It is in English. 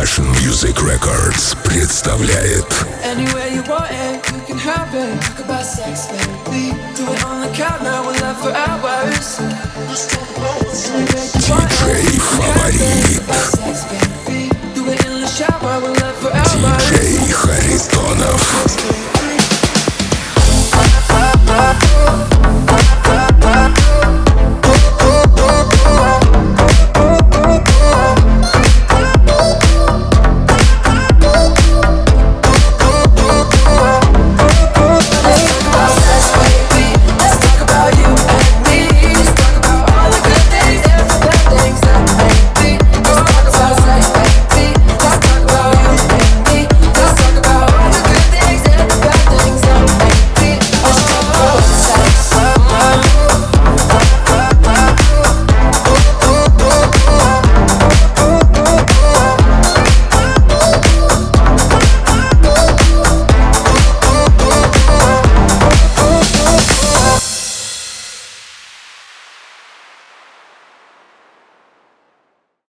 Fashion Music Records представляет. Anywhere you want it, you can have it. Talk about sex, baby. Do it on the couch, now we'll love for hours. DJ Фаворит. DJ Харитонов.